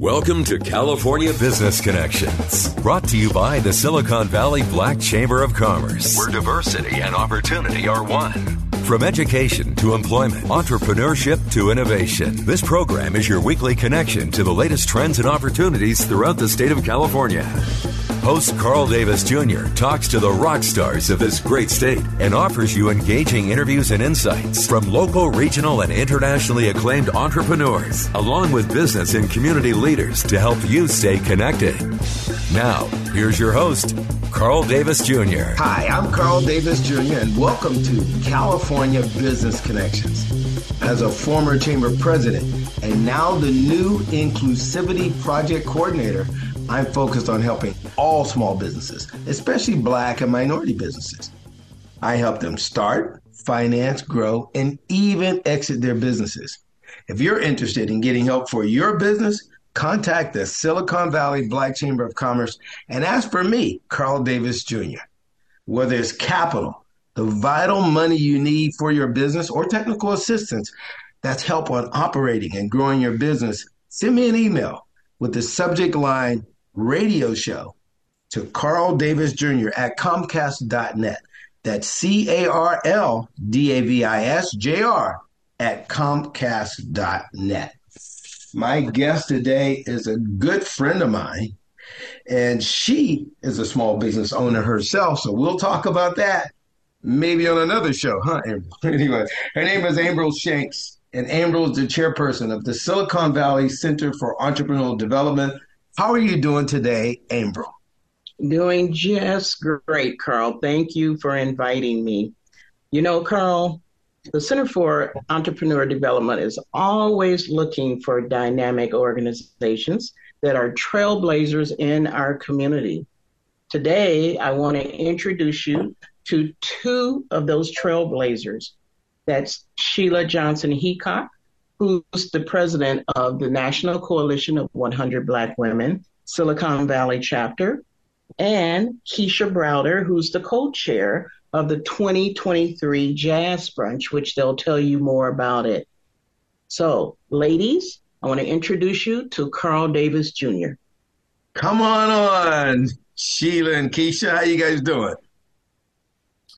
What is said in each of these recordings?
Welcome to California Business Connections, brought to you by the Silicon Valley Black Chamber of Commerce, where diversity and opportunity are one. From education to employment, entrepreneurship to innovation, this program is your weekly connection to the latest trends and opportunities throughout the state of California. Host Carl Davis Jr. talks to the rock stars of this great state and offers you engaging interviews and insights from local, regional, and internationally acclaimed entrepreneurs, along with business and community leaders to help you stay connected. Now, here's your host, Carl Davis Jr. Hi, I'm Carl Davis Jr., and welcome to California Business Connections. As a former chamber president and now the new Inclusivity Project Coordinator, I'm focused on helping all small businesses, especially black and minority businesses. I help them start, finance, grow, and even exit their businesses. If you're interested in getting help for your business, contact the Silicon Valley Black Chamber of Commerce and ask for me, Carl Davis Jr. Whether it's capital, the vital money you need for your business, or technical assistance that's help on operating and growing your business, send me an email with the subject line radio show to Carl Davis Jr. at Comcast.net. That's C A R L D A V I S J R at Comcast.net. My guest today is a good friend of mine, and she is a small business owner herself. So we'll talk about that maybe on another show, huh? Anyway, her name is Ambrose Shanks, and Ambrose is the chairperson of the Silicon Valley Center for Entrepreneurial Development how are you doing today, Ambrose? Doing just great, Carl. Thank you for inviting me. You know, Carl, the Center for Entrepreneur Development is always looking for dynamic organizations that are trailblazers in our community. Today, I want to introduce you to two of those trailblazers. That's Sheila Johnson Heacock, who's the president of the National Coalition of 100 Black Women, Silicon Valley chapter, and Keisha Browder, who's the co chair of the 2023 Jazz Brunch, which they'll tell you more about it. So, ladies, I want to introduce you to Carl Davis Jr. Come on on, Sheila and Keisha. How you guys doing?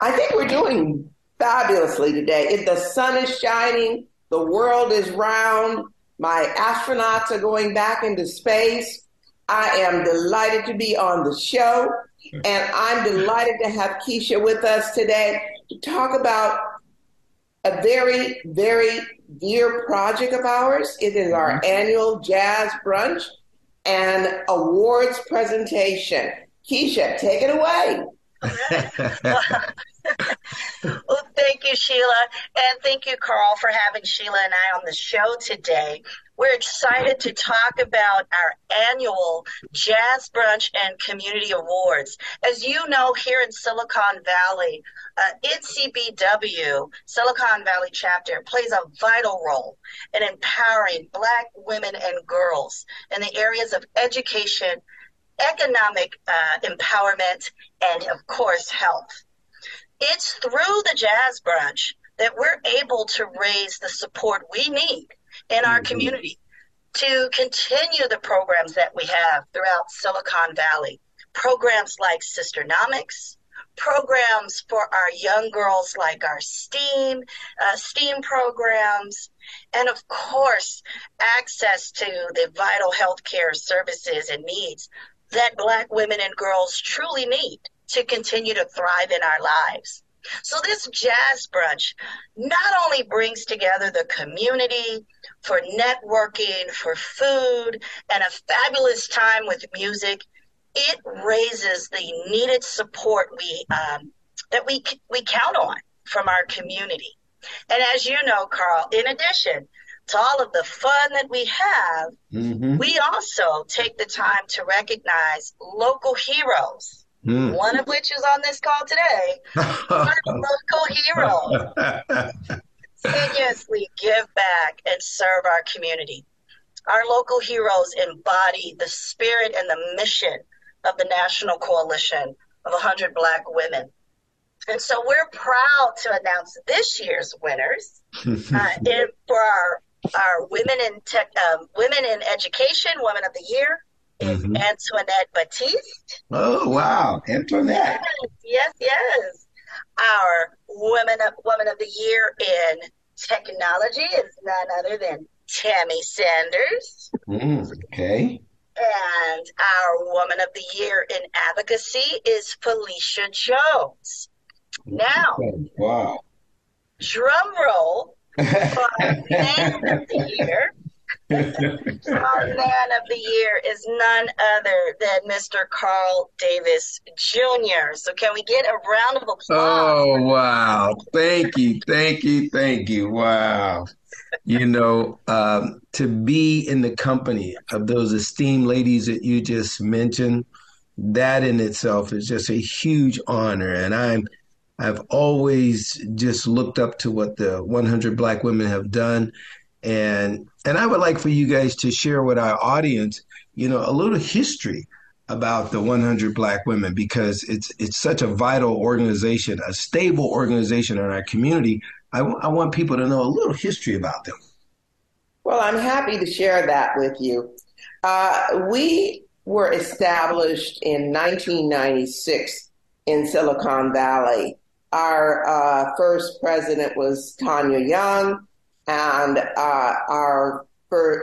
I think we're doing fabulously today. If the sun is shining, the world is round. My astronauts are going back into space. I am delighted to be on the show. And I'm delighted to have Keisha with us today to talk about a very, very dear project of ours. It is our mm-hmm. annual jazz brunch and awards presentation. Keisha, take it away. well, thank you, Sheila. And thank you, Carl, for having Sheila and I on the show today. We're excited to talk about our annual Jazz Brunch and Community Awards. As you know, here in Silicon Valley, uh, NCBW, Silicon Valley chapter, plays a vital role in empowering Black women and girls in the areas of education, economic uh, empowerment, and, of course, health. It's through the Jazz Brunch that we're able to raise the support we need in our mm-hmm. community to continue the programs that we have throughout Silicon Valley. Programs like Sisternomics, programs for our young girls like our STEAM, uh, STEAM programs, and of course, access to the vital healthcare services and needs that Black women and girls truly need to continue to thrive in our lives. So this jazz brunch not only brings together the community for networking, for food, and a fabulous time with music, it raises the needed support we um, that we we count on from our community. And as you know, Carl, in addition to all of the fun that we have, mm-hmm. we also take the time to recognize local heroes. Mm. One of which is on this call today. Our local hero. Continuously give back and serve our community. Our local heroes embody the spirit and the mission of the National Coalition of 100 Black Women. And so we're proud to announce this year's winners uh, in, for our our women in tech, um, women in education, women of the year is mm-hmm. Antoinette Batiste. Oh wow, Antoinette! Yes, yes, yes. Our women of woman of the year in technology is none other than Tammy Sanders. Mm, okay. And our Woman of the Year in Advocacy is Felicia Jones. Now, wow. Drum roll Man of the Year. Our Man of the Year is none other than Mr. Carl Davis Jr. So, can we get a round of applause? Oh, wow. Thank you. Thank you. Thank you. Wow you know, um, to be in the company of those esteemed ladies that you just mentioned, that in itself is just a huge honor. And I'm, I've always just looked up to what the 100 Black women have done. And, and I would like for you guys to share with our audience, you know, a little history about the 100 black women because it's it's such a vital organization, a stable organization in our community I, w- I want people to know a little history about them. Well, I'm happy to share that with you. Uh, we were established in 1996 in Silicon Valley. Our uh, first president was Tanya Young, and uh, our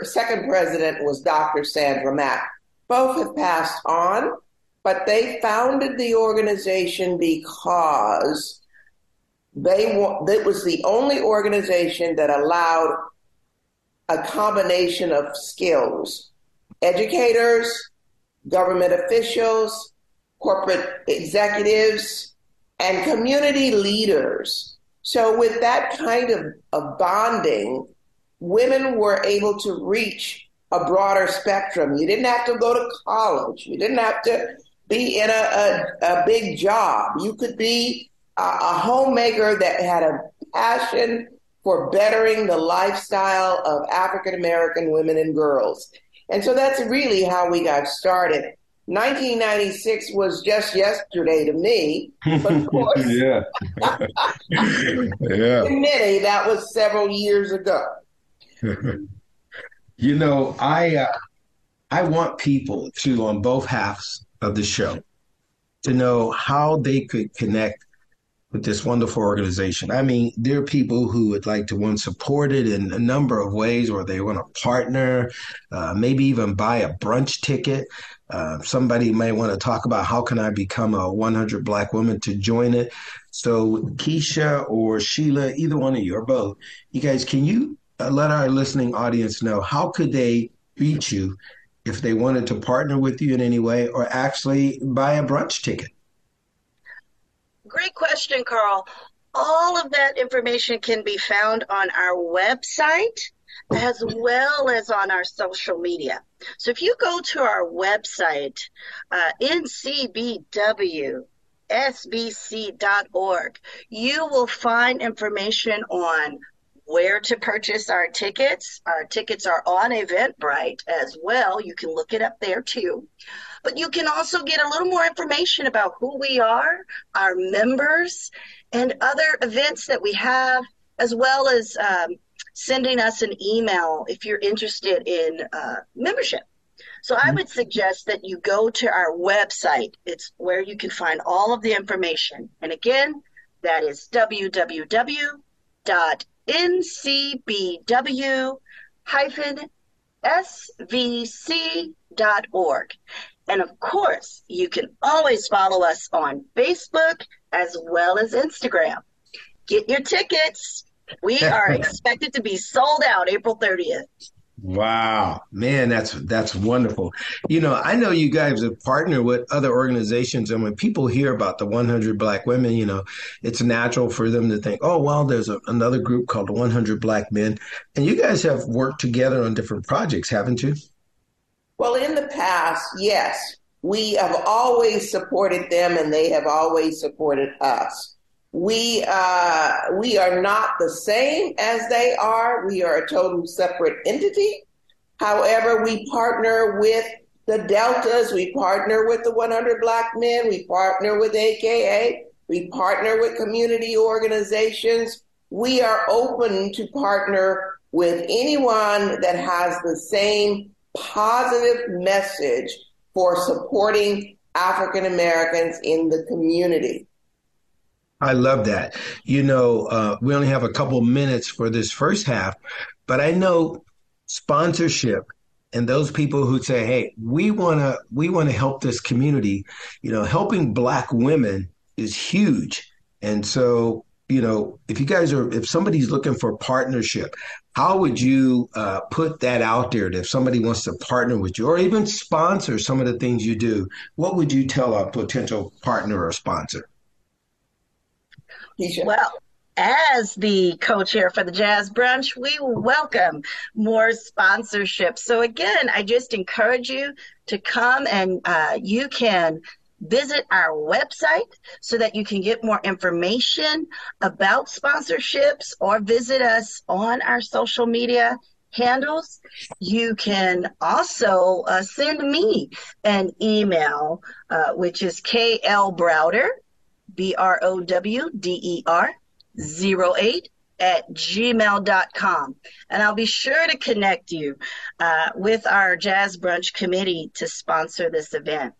second president was Dr. Sandra Mack. Both have passed on, but they founded the organization because they that was the only organization that allowed a combination of skills: educators, government officials, corporate executives, and community leaders. So, with that kind of, of bonding, women were able to reach a broader spectrum. You didn't have to go to college. You didn't have to be in a, a, a big job. You could be a homemaker that had a passion for bettering the lifestyle of African American women and girls. And so that's really how we got started. 1996 was just yesterday to me, but of course, yeah, yeah, To many that was several years ago. you know, I uh, I want people to on both halves of the show to know how they could connect with this wonderful organization. I mean, there are people who would like to one support it in a number of ways, or they want to partner, uh, maybe even buy a brunch ticket. Uh, somebody may want to talk about how can I become a 100 Black woman to join it. So Keisha or Sheila, either one of you or both, you guys, can you uh, let our listening audience know how could they reach you if they wanted to partner with you in any way, or actually buy a brunch ticket? Great question, Carl. All of that information can be found on our website as well as on our social media. So if you go to our website, uh, ncbwsbc.org, you will find information on where to purchase our tickets. Our tickets are on Eventbrite as well. You can look it up there too. But you can also get a little more information about who we are, our members, and other events that we have, as well as um, sending us an email if you're interested in uh, membership. So I would suggest that you go to our website. It's where you can find all of the information. And again, that is www.ncbw-svc.org. And of course, you can always follow us on Facebook as well as Instagram. Get your tickets. We are expected to be sold out April 30th. Wow, man, that's that's wonderful. You know, I know you guys have partnered with other organizations, and when people hear about the 100 Black Women, you know, it's natural for them to think, "Oh, well, there's a, another group called the 100 Black Men," and you guys have worked together on different projects, haven't you? Well, in the past, yes, we have always supported them, and they have always supported us. We uh, we are not the same as they are. We are a total separate entity. However, we partner with the Deltas. We partner with the 100 Black Men. We partner with AKA. We partner with community organizations. We are open to partner with anyone that has the same positive message for supporting African Americans in the community. I love that. You know, uh, we only have a couple minutes for this first half, but I know sponsorship and those people who say, "Hey, we want to we want to help this community," you know, helping Black women is huge. And so, you know, if you guys are if somebody's looking for partnership, how would you uh, put that out there? If somebody wants to partner with you or even sponsor some of the things you do, what would you tell a potential partner or sponsor? Well, as the co-chair for the Jazz Brunch, we welcome more sponsorship. So again, I just encourage you to come and uh, you can visit our website so that you can get more information about sponsorships or visit us on our social media handles. You can also uh, send me an email, uh, which is KL Browder B R O W D E R 08 at gmail.com. And I'll be sure to connect you uh, with our Jazz Brunch committee to sponsor this event.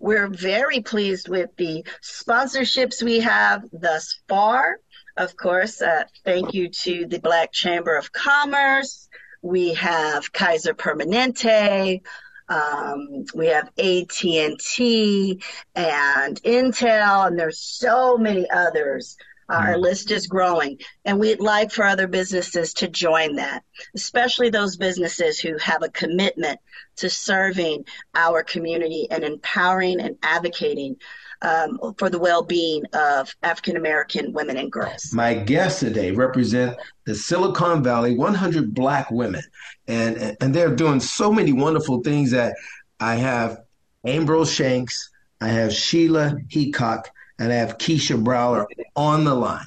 We're very pleased with the sponsorships we have thus far. Of course, uh, thank you to the Black Chamber of Commerce. We have Kaiser Permanente, um, we have AT&T and Intel, and there's so many others. Our mm. list is growing, and we'd like for other businesses to join that, especially those businesses who have a commitment to serving our community and empowering and advocating um, for the well-being of African American women and girls. My guests today represent the Silicon Valley 100 Black women, and and they're doing so many wonderful things that I have Ambrose Shanks, I have Sheila Heacock, and I have Keisha Browder on the line.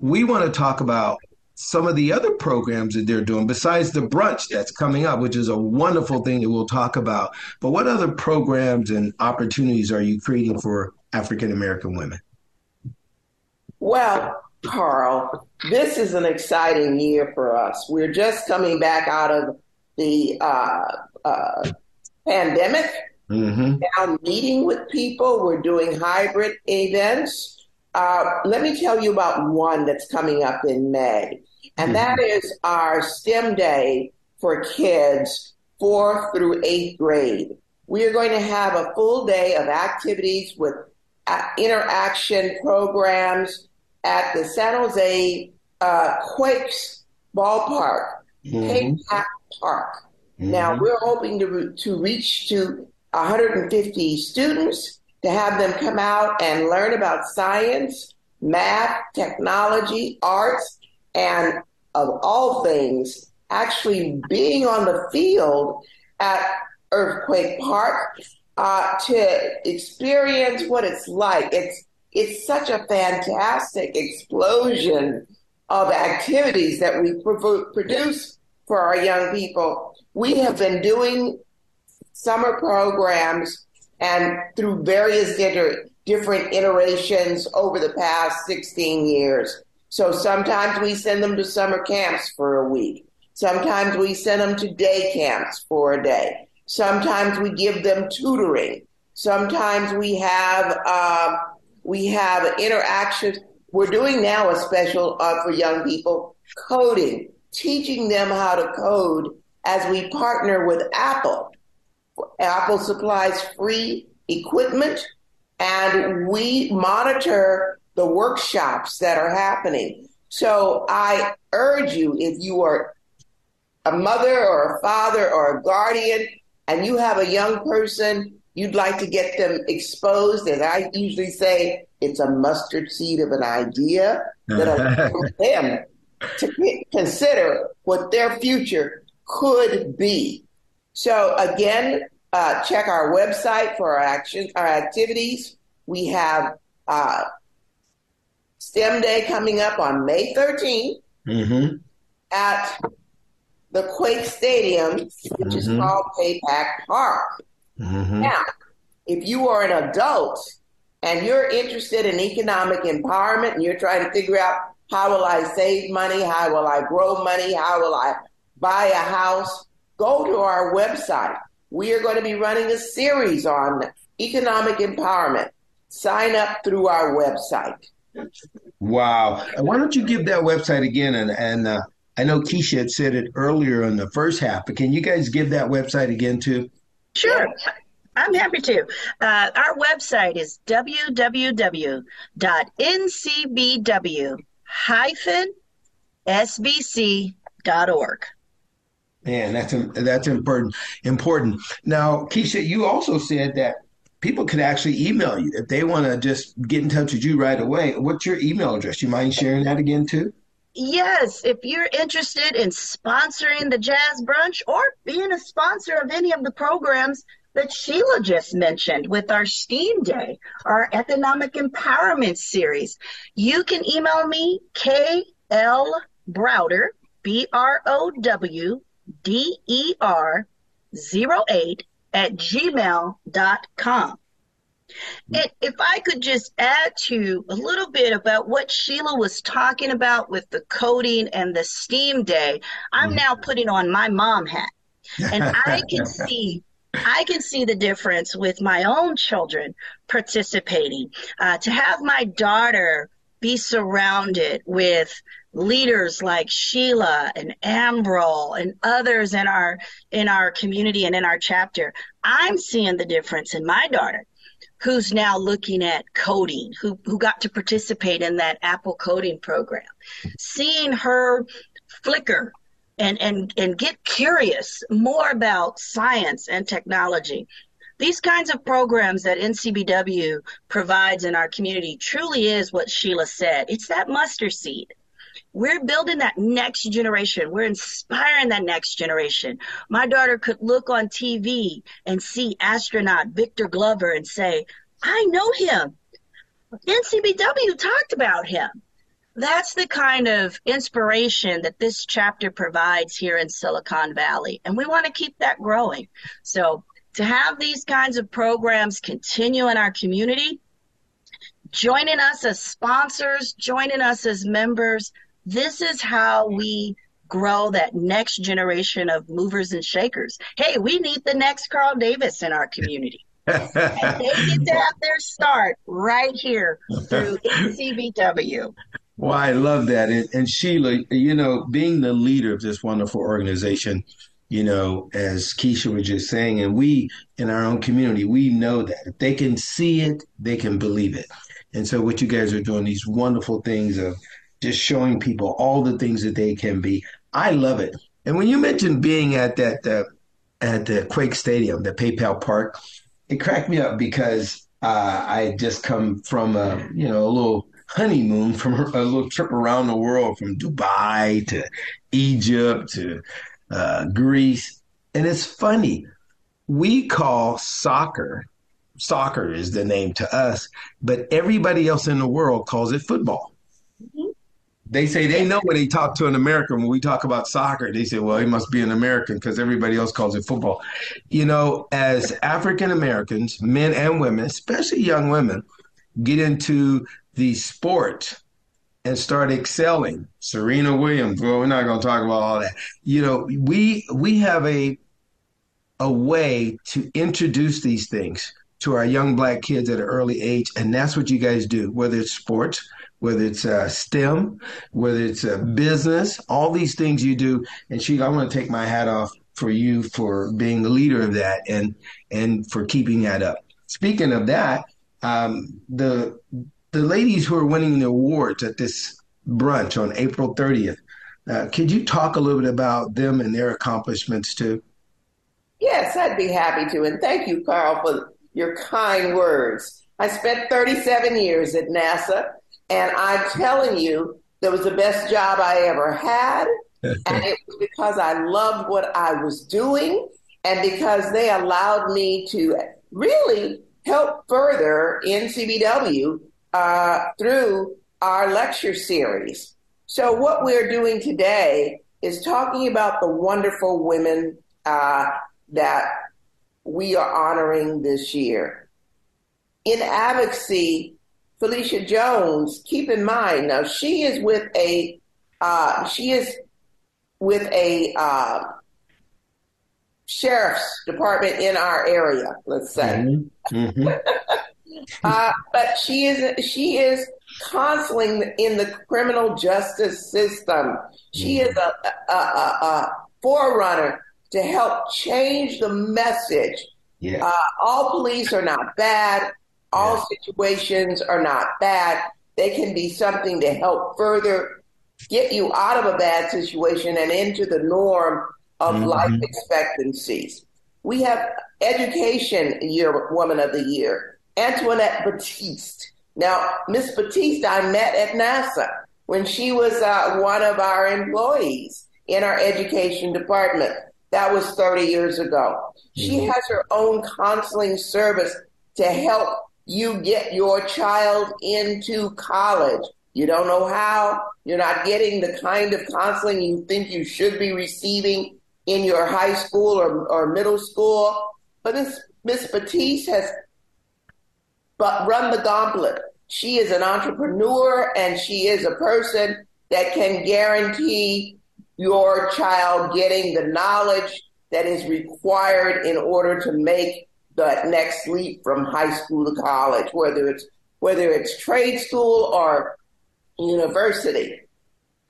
We want to talk about some of the other programs that they're doing besides the brunch that's coming up, which is a wonderful thing that we'll talk about. But what other programs and opportunities are you creating for African American women? Well, Carl, this is an exciting year for us. We're just coming back out of the uh, uh, pandemic. Mm-hmm. Now meeting with people, we're doing hybrid events. Uh, let me tell you about one that's coming up in May and that is our STEM day for kids fourth through eighth grade. We are going to have a full day of activities with uh, interaction programs at the San Jose uh, Quakes ballpark, mm-hmm. Park. Mm-hmm. Now we're hoping to to reach to 150 students to have them come out and learn about science, math, technology, arts, and of all things, actually being on the field at Earthquake Park uh, to experience what it's like. It's it's such a fantastic explosion of activities that we produce for our young people. We have been doing summer programs and through various different iterations over the past 16 years. So sometimes we send them to summer camps for a week. Sometimes we send them to day camps for a day. Sometimes we give them tutoring. Sometimes we have uh, we have interactions. We're doing now a special uh, for young people coding, teaching them how to code as we partner with Apple. Apple supplies free equipment, and we monitor the workshops that are happening. So I urge you, if you are a mother or a father or a guardian and you have a young person, you'd like to get them exposed. And I usually say, it's a mustard seed of an idea that allows them to consider what their future could be. So again, uh, check our website for our action, our activities. We have uh, STEM Day coming up on May 13th mm-hmm. at the Quake Stadium, which mm-hmm. is called PayPal Park. Mm-hmm. Now, if you are an adult and you're interested in economic empowerment and you're trying to figure out how will I save money, how will I grow money, how will I buy a house, go to our website. We are going to be running a series on economic empowerment. Sign up through our website. Wow. Why don't you give that website again? And, and uh, I know Keisha had said it earlier in the first half, but can you guys give that website again too? Sure. I'm happy to. Uh, our website is www.ncbw-sbc.org. Man, that's that's important. Important. Now, Keisha, you also said that people could actually email you if they want to just get in touch with you right away. What's your email address? You mind sharing that again too? Yes, if you're interested in sponsoring the Jazz Brunch or being a sponsor of any of the programs that Sheila just mentioned with our STEAM Day, our Economic Empowerment Series, you can email me, KL Browder, B R O W D E R 08 at gmail.com. And if I could just add to a little bit about what Sheila was talking about with the coding and the STEAM day, I'm now putting on my mom hat. And I can see I can see the difference with my own children participating. Uh, to have my daughter be surrounded with leaders like Sheila and Ambrol and others in our in our community and in our chapter, I'm seeing the difference in my daughter who's now looking at coding, who, who got to participate in that Apple coding program, seeing her flicker and, and, and get curious more about science and technology. These kinds of programs that NCBW provides in our community truly is what Sheila said. It's that mustard seed. We're building that next generation. We're inspiring that next generation. My daughter could look on TV and see astronaut Victor Glover and say, I know him. NCBW talked about him. That's the kind of inspiration that this chapter provides here in Silicon Valley. And we want to keep that growing. So to have these kinds of programs continue in our community, joining us as sponsors, joining us as members, this is how we grow that next generation of movers and shakers. Hey, we need the next Carl Davis in our community. and they get to have their start right here through NCBW. Well, I love that. And, and Sheila, you know, being the leader of this wonderful organization, you know, as Keisha was just saying, and we in our own community, we know that if they can see it, they can believe it. And so, what you guys are doing, these wonderful things of just showing people all the things that they can be. I love it. And when you mentioned being at that uh, at the Quake Stadium, the PayPal Park, it cracked me up because uh, I just come from a you know a little honeymoon from a little trip around the world from Dubai to Egypt to uh, Greece, and it's funny. We call soccer soccer is the name to us, but everybody else in the world calls it football. They say they know when they talk to an American. When we talk about soccer, they say, well, he must be an American because everybody else calls it football. You know, as African Americans, men and women, especially young women, get into the sport and start excelling. Serena Williams, well, we're not going to talk about all that. You know, we we have a a way to introduce these things to our young black kids at an early age, and that's what you guys do, whether it's sports, whether it's uh, STEM, whether it's a business, all these things you do. And Sheila, I want to take my hat off for you for being the leader of that and and for keeping that up. Speaking of that, um, the the ladies who are winning the awards at this brunch on April 30th, Uh, could you talk a little bit about them and their accomplishments too? Yes, I'd be happy to. And thank you, Carl, for your kind words. I spent 37 years at NASA, and I'm telling you, that was the best job I ever had. and it was because I loved what I was doing and because they allowed me to really help further NCBW uh, through our lecture series. So, what we're doing today is talking about the wonderful women uh, that we are honoring this year. In advocacy, Felicia Jones, keep in mind now she is with a uh, she is with a uh, sheriff's department in our area. Let's say, mm-hmm. Mm-hmm. uh, but she is she is counseling in the criminal justice system. She mm-hmm. is a, a, a, a, forerunner to help change the message. Yeah. Uh, all police are not bad. All yeah. situations are not bad. They can be something to help further get you out of a bad situation and into the norm of mm-hmm. life expectancies. We have Education Year Woman of the Year, Antoinette Batiste. Now, Miss Batiste, I met at NASA when she was uh, one of our employees in our education department. That was 30 years ago. Mm-hmm. She has her own counseling service to help you get your child into college. You don't know how, you're not getting the kind of counseling you think you should be receiving in your high school or, or middle school. But this Miss Batiste has but run the gauntlet. She is an entrepreneur and she is a person that can guarantee your child getting the knowledge that is required in order to make that next leap from high school to college, whether it's whether it's trade school or university.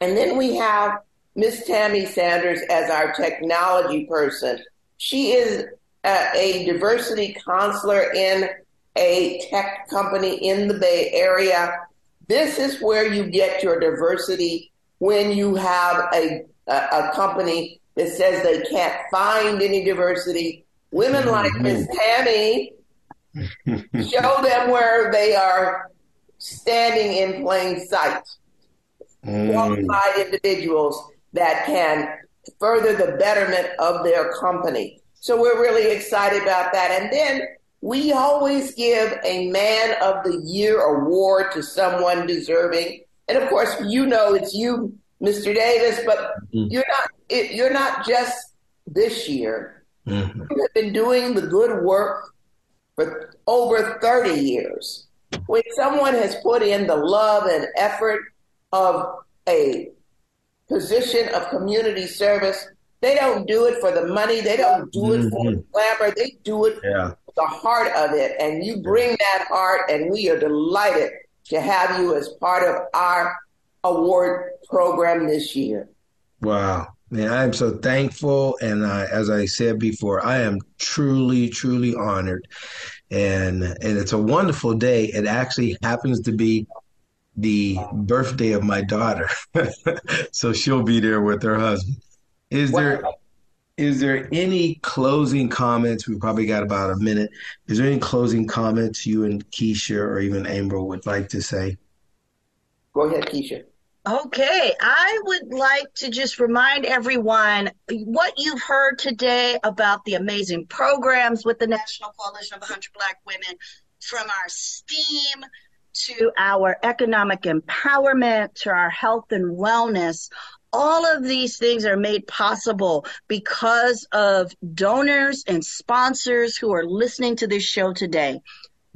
And then we have Miss Tammy Sanders as our technology person. She is a, a diversity counselor in a tech company in the Bay Area. This is where you get your diversity when you have a, a, a company that says they can't find any diversity Women like Miss Tammy show them where they are standing in plain sight. Mm. Qualified individuals that can further the betterment of their company. So we're really excited about that. And then we always give a Man of the Year award to someone deserving. And of course, you know it's you, Mr. Davis, but mm-hmm. you're not you're not just this year. Mm-hmm. You have been doing the good work for over 30 years. When someone has put in the love and effort of a position of community service, they don't do it for the money. They don't do it mm-hmm. for the glamour. They do it yeah. for the heart of it. And you bring that heart, and we are delighted to have you as part of our award program this year. Wow. Man, I am so thankful. And I, as I said before, I am truly, truly honored. And, and it's a wonderful day. It actually happens to be the birthday of my daughter. so she'll be there with her husband. Is there, is there any closing comments? We probably got about a minute. Is there any closing comments you and Keisha or even Amber would like to say? Go ahead, Keisha. Okay, I would like to just remind everyone what you've heard today about the amazing programs with the National Coalition of 100 Black Women, from our STEAM to our economic empowerment to our health and wellness. All of these things are made possible because of donors and sponsors who are listening to this show today.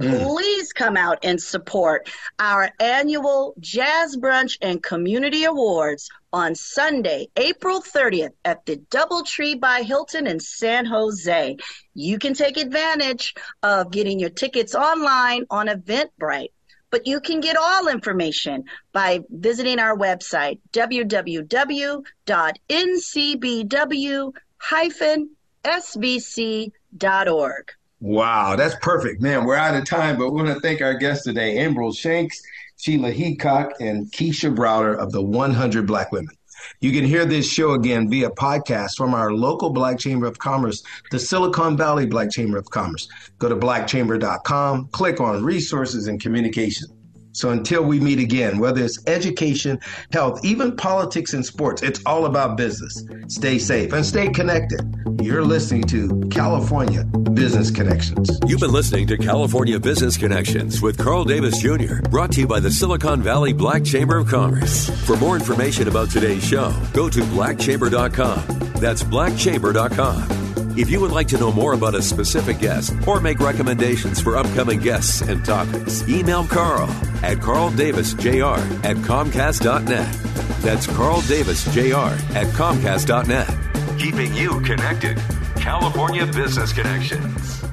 Mm. Please come out and support our annual Jazz Brunch and Community Awards on Sunday, April 30th at the Doubletree by Hilton in San Jose. You can take advantage of getting your tickets online on Eventbrite, but you can get all information by visiting our website, www.ncbw-sbc.org. Wow, that's perfect, man. We're out of time, but we want to thank our guests today, Emerald Shanks, Sheila Heacock, and Keisha Browder of the 100 Black Women. You can hear this show again via podcast from our local Black Chamber of Commerce, the Silicon Valley Black Chamber of Commerce. Go to blackchamber.com, click on resources and communication. So until we meet again, whether it's education, health, even politics and sports, it's all about business. Stay safe and stay connected. You're listening to California Business Connections. You've been listening to California Business Connections with Carl Davis Jr., brought to you by the Silicon Valley Black Chamber of Commerce. For more information about today's show, go to blackchamber.com. That's blackchamber.com. If you would like to know more about a specific guest or make recommendations for upcoming guests and topics, email Carl at carldavisjr at comcast.net. That's carldavisjr at comcast.net. Keeping you connected. California Business Connections.